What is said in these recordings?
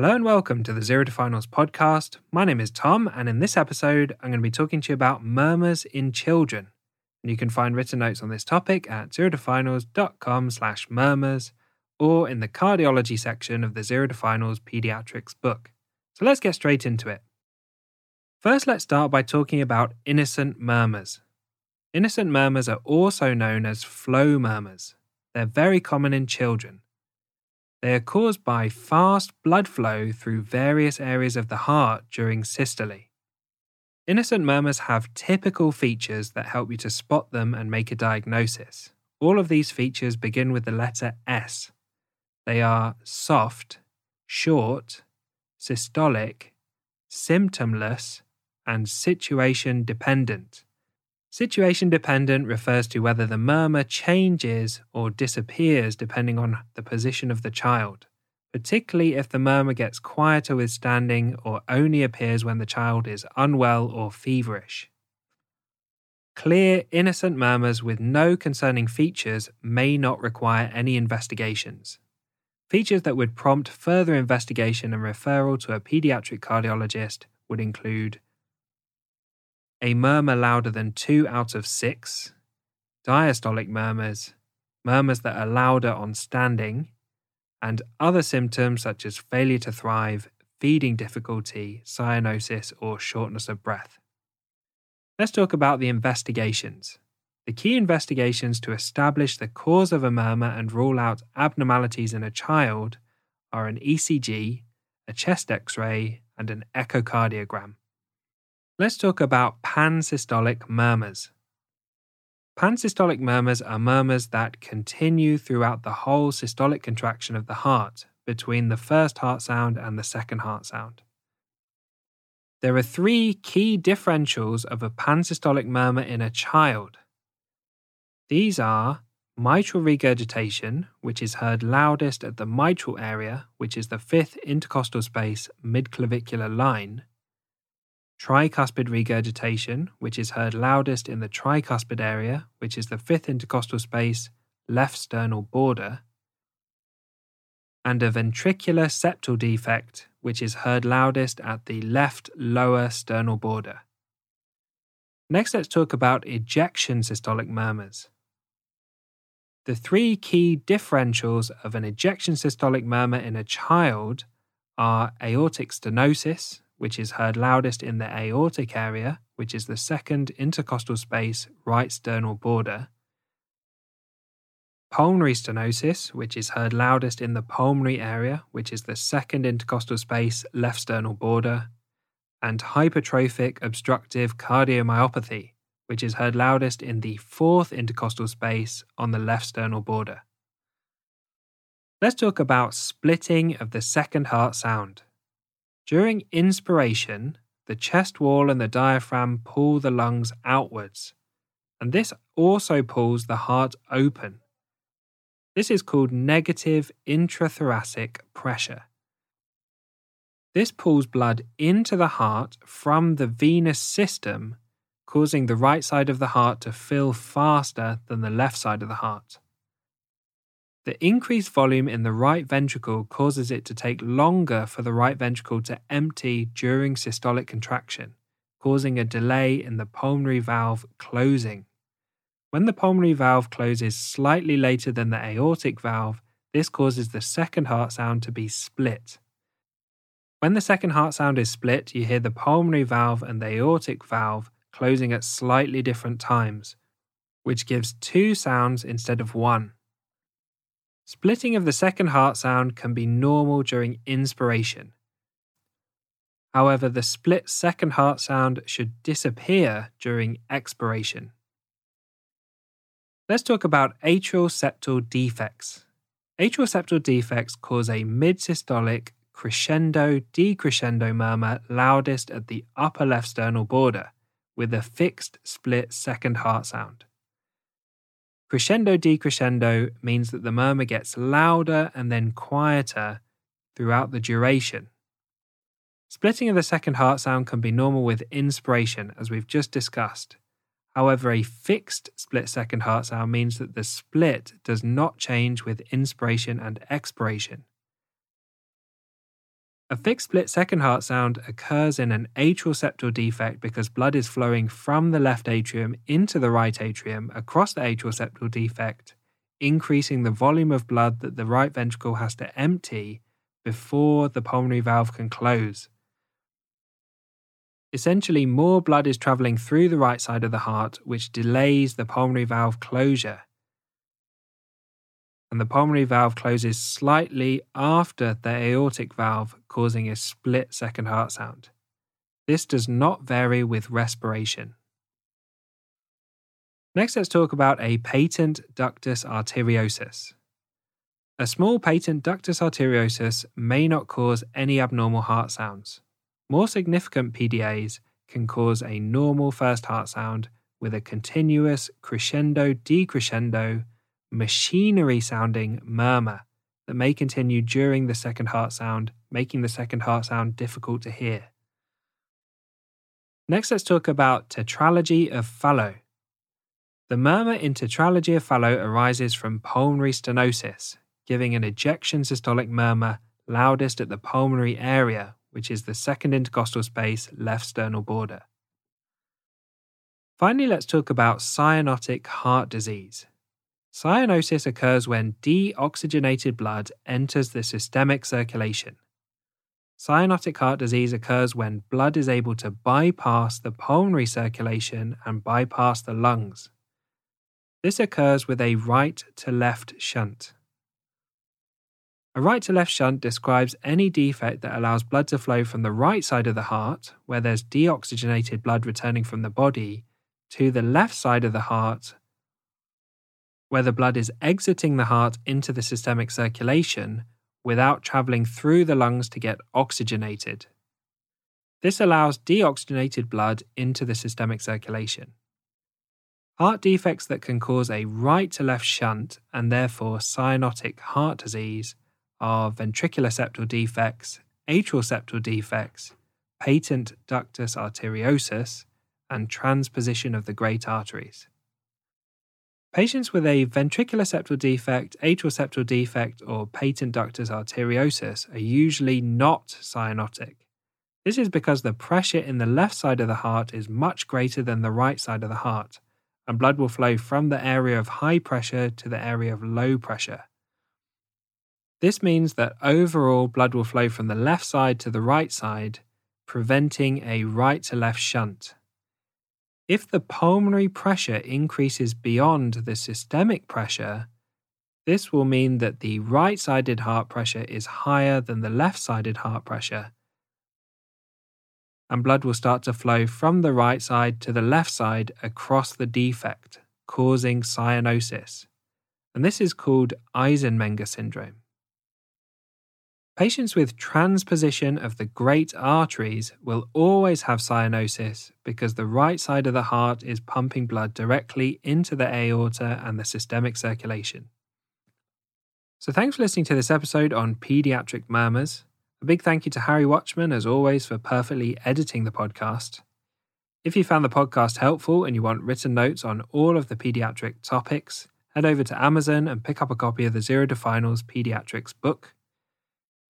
Hello and welcome to the Zero to Finals podcast. My name is Tom, and in this episode, I'm going to be talking to you about murmurs in children. And you can find written notes on this topic at zerotofinals.com slash murmurs or in the cardiology section of the Zero to Finals pediatrics book. So let's get straight into it. First, let's start by talking about innocent murmurs. Innocent murmurs are also known as flow murmurs. They're very common in children. They are caused by fast blood flow through various areas of the heart during systole. Innocent murmurs have typical features that help you to spot them and make a diagnosis. All of these features begin with the letter S. They are soft, short, systolic, symptomless, and situation dependent. Situation dependent refers to whether the murmur changes or disappears depending on the position of the child, particularly if the murmur gets quieter with standing or only appears when the child is unwell or feverish. Clear, innocent murmurs with no concerning features may not require any investigations. Features that would prompt further investigation and referral to a pediatric cardiologist would include a murmur louder than two out of six, diastolic murmurs, murmurs that are louder on standing, and other symptoms such as failure to thrive, feeding difficulty, cyanosis, or shortness of breath. Let's talk about the investigations. The key investigations to establish the cause of a murmur and rule out abnormalities in a child are an ECG, a chest x ray, and an echocardiogram. Let's talk about pansystolic murmurs. Pansystolic murmurs are murmurs that continue throughout the whole systolic contraction of the heart between the first heart sound and the second heart sound. There are three key differentials of a pansystolic murmur in a child. These are mitral regurgitation, which is heard loudest at the mitral area, which is the fifth intercostal space midclavicular line tricuspid regurgitation, which is heard loudest in the tricuspid area, which is the fifth intercostal space, left sternal border, and a ventricular septal defect, which is heard loudest at the left lower sternal border. Next, let's talk about ejection systolic murmurs. The three key differentials of an ejection systolic murmur in a child are aortic stenosis, which is heard loudest in the aortic area, which is the second intercostal space right sternal border. Pulmonary stenosis, which is heard loudest in the pulmonary area, which is the second intercostal space left sternal border. And hypertrophic obstructive cardiomyopathy, which is heard loudest in the fourth intercostal space on the left sternal border. Let's talk about splitting of the second heart sound. During inspiration, the chest wall and the diaphragm pull the lungs outwards, and this also pulls the heart open. This is called negative intrathoracic pressure. This pulls blood into the heart from the venous system, causing the right side of the heart to fill faster than the left side of the heart. The increased volume in the right ventricle causes it to take longer for the right ventricle to empty during systolic contraction, causing a delay in the pulmonary valve closing. When the pulmonary valve closes slightly later than the aortic valve, this causes the second heart sound to be split. When the second heart sound is split, you hear the pulmonary valve and the aortic valve closing at slightly different times, which gives two sounds instead of one. Splitting of the second heart sound can be normal during inspiration. However, the split second heart sound should disappear during expiration. Let's talk about atrial septal defects. Atrial septal defects cause a mid systolic crescendo decrescendo murmur loudest at the upper left sternal border with a fixed split second heart sound. Crescendo decrescendo means that the murmur gets louder and then quieter throughout the duration. Splitting of the second heart sound can be normal with inspiration, as we've just discussed. However, a fixed split second heart sound means that the split does not change with inspiration and expiration. A fixed split second heart sound occurs in an atrial septal defect because blood is flowing from the left atrium into the right atrium across the atrial septal defect, increasing the volume of blood that the right ventricle has to empty before the pulmonary valve can close. Essentially, more blood is travelling through the right side of the heart, which delays the pulmonary valve closure and the pulmonary valve closes slightly after the aortic valve, causing a split second heart sound. This does not vary with respiration. Next, let's talk about a patent ductus arteriosus. A small patent ductus arteriosus may not cause any abnormal heart sounds. More significant PDAs can cause a normal first heart sound with a continuous crescendo decrescendo machinery sounding murmur that may continue during the second heart sound, making the second heart sound difficult to hear. Next, let's talk about tetralogy of Fallot. The murmur in tetralogy of Fallot arises from pulmonary stenosis, giving an ejection systolic murmur loudest at the pulmonary area, which is the second intercostal space left sternal border. Finally, let's talk about cyanotic heart disease. Cyanosis occurs when deoxygenated blood enters the systemic circulation. Cyanotic heart disease occurs when blood is able to bypass the pulmonary circulation and bypass the lungs. This occurs with a right to left shunt. A right to left shunt describes any defect that allows blood to flow from the right side of the heart, where there's deoxygenated blood returning from the body, to the left side of the heart, where the blood is exiting the heart into the systemic circulation without traveling through the lungs to get oxygenated. This allows deoxygenated blood into the systemic circulation. Heart defects that can cause a right to left shunt and therefore cyanotic heart disease are ventricular septal defects, atrial septal defects, patent ductus arteriosus, and transposition of the great arteries. Patients with a ventricular septal defect, atrial septal defect, or patent ductus arteriosus are usually not cyanotic. This is because the pressure in the left side of the heart is much greater than the right side of the heart, and blood will flow from the area of high pressure to the area of low pressure. This means that overall blood will flow from the left side to the right side, preventing a right to left shunt. If the pulmonary pressure increases beyond the systemic pressure, this will mean that the right sided heart pressure is higher than the left sided heart pressure, and blood will start to flow from the right side to the left side across the defect, causing cyanosis. And this is called Eisenmenger syndrome. Patients with transposition of the great arteries will always have cyanosis because the right side of the heart is pumping blood directly into the aorta and the systemic circulation. So, thanks for listening to this episode on pediatric murmurs. A big thank you to Harry Watchman, as always, for perfectly editing the podcast. If you found the podcast helpful and you want written notes on all of the pediatric topics, head over to Amazon and pick up a copy of the Zero to Finals Pediatrics book.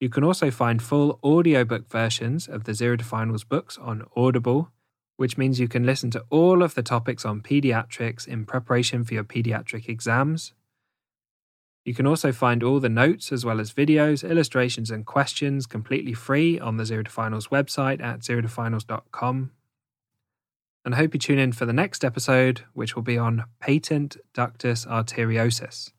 You can also find full audiobook versions of the Zero to Finals books on Audible, which means you can listen to all of the topics on pediatrics in preparation for your pediatric exams. You can also find all the notes as well as videos, illustrations, and questions completely free on the Zero to Finals website at zerotofinals.com. And I hope you tune in for the next episode, which will be on patent ductus arteriosus.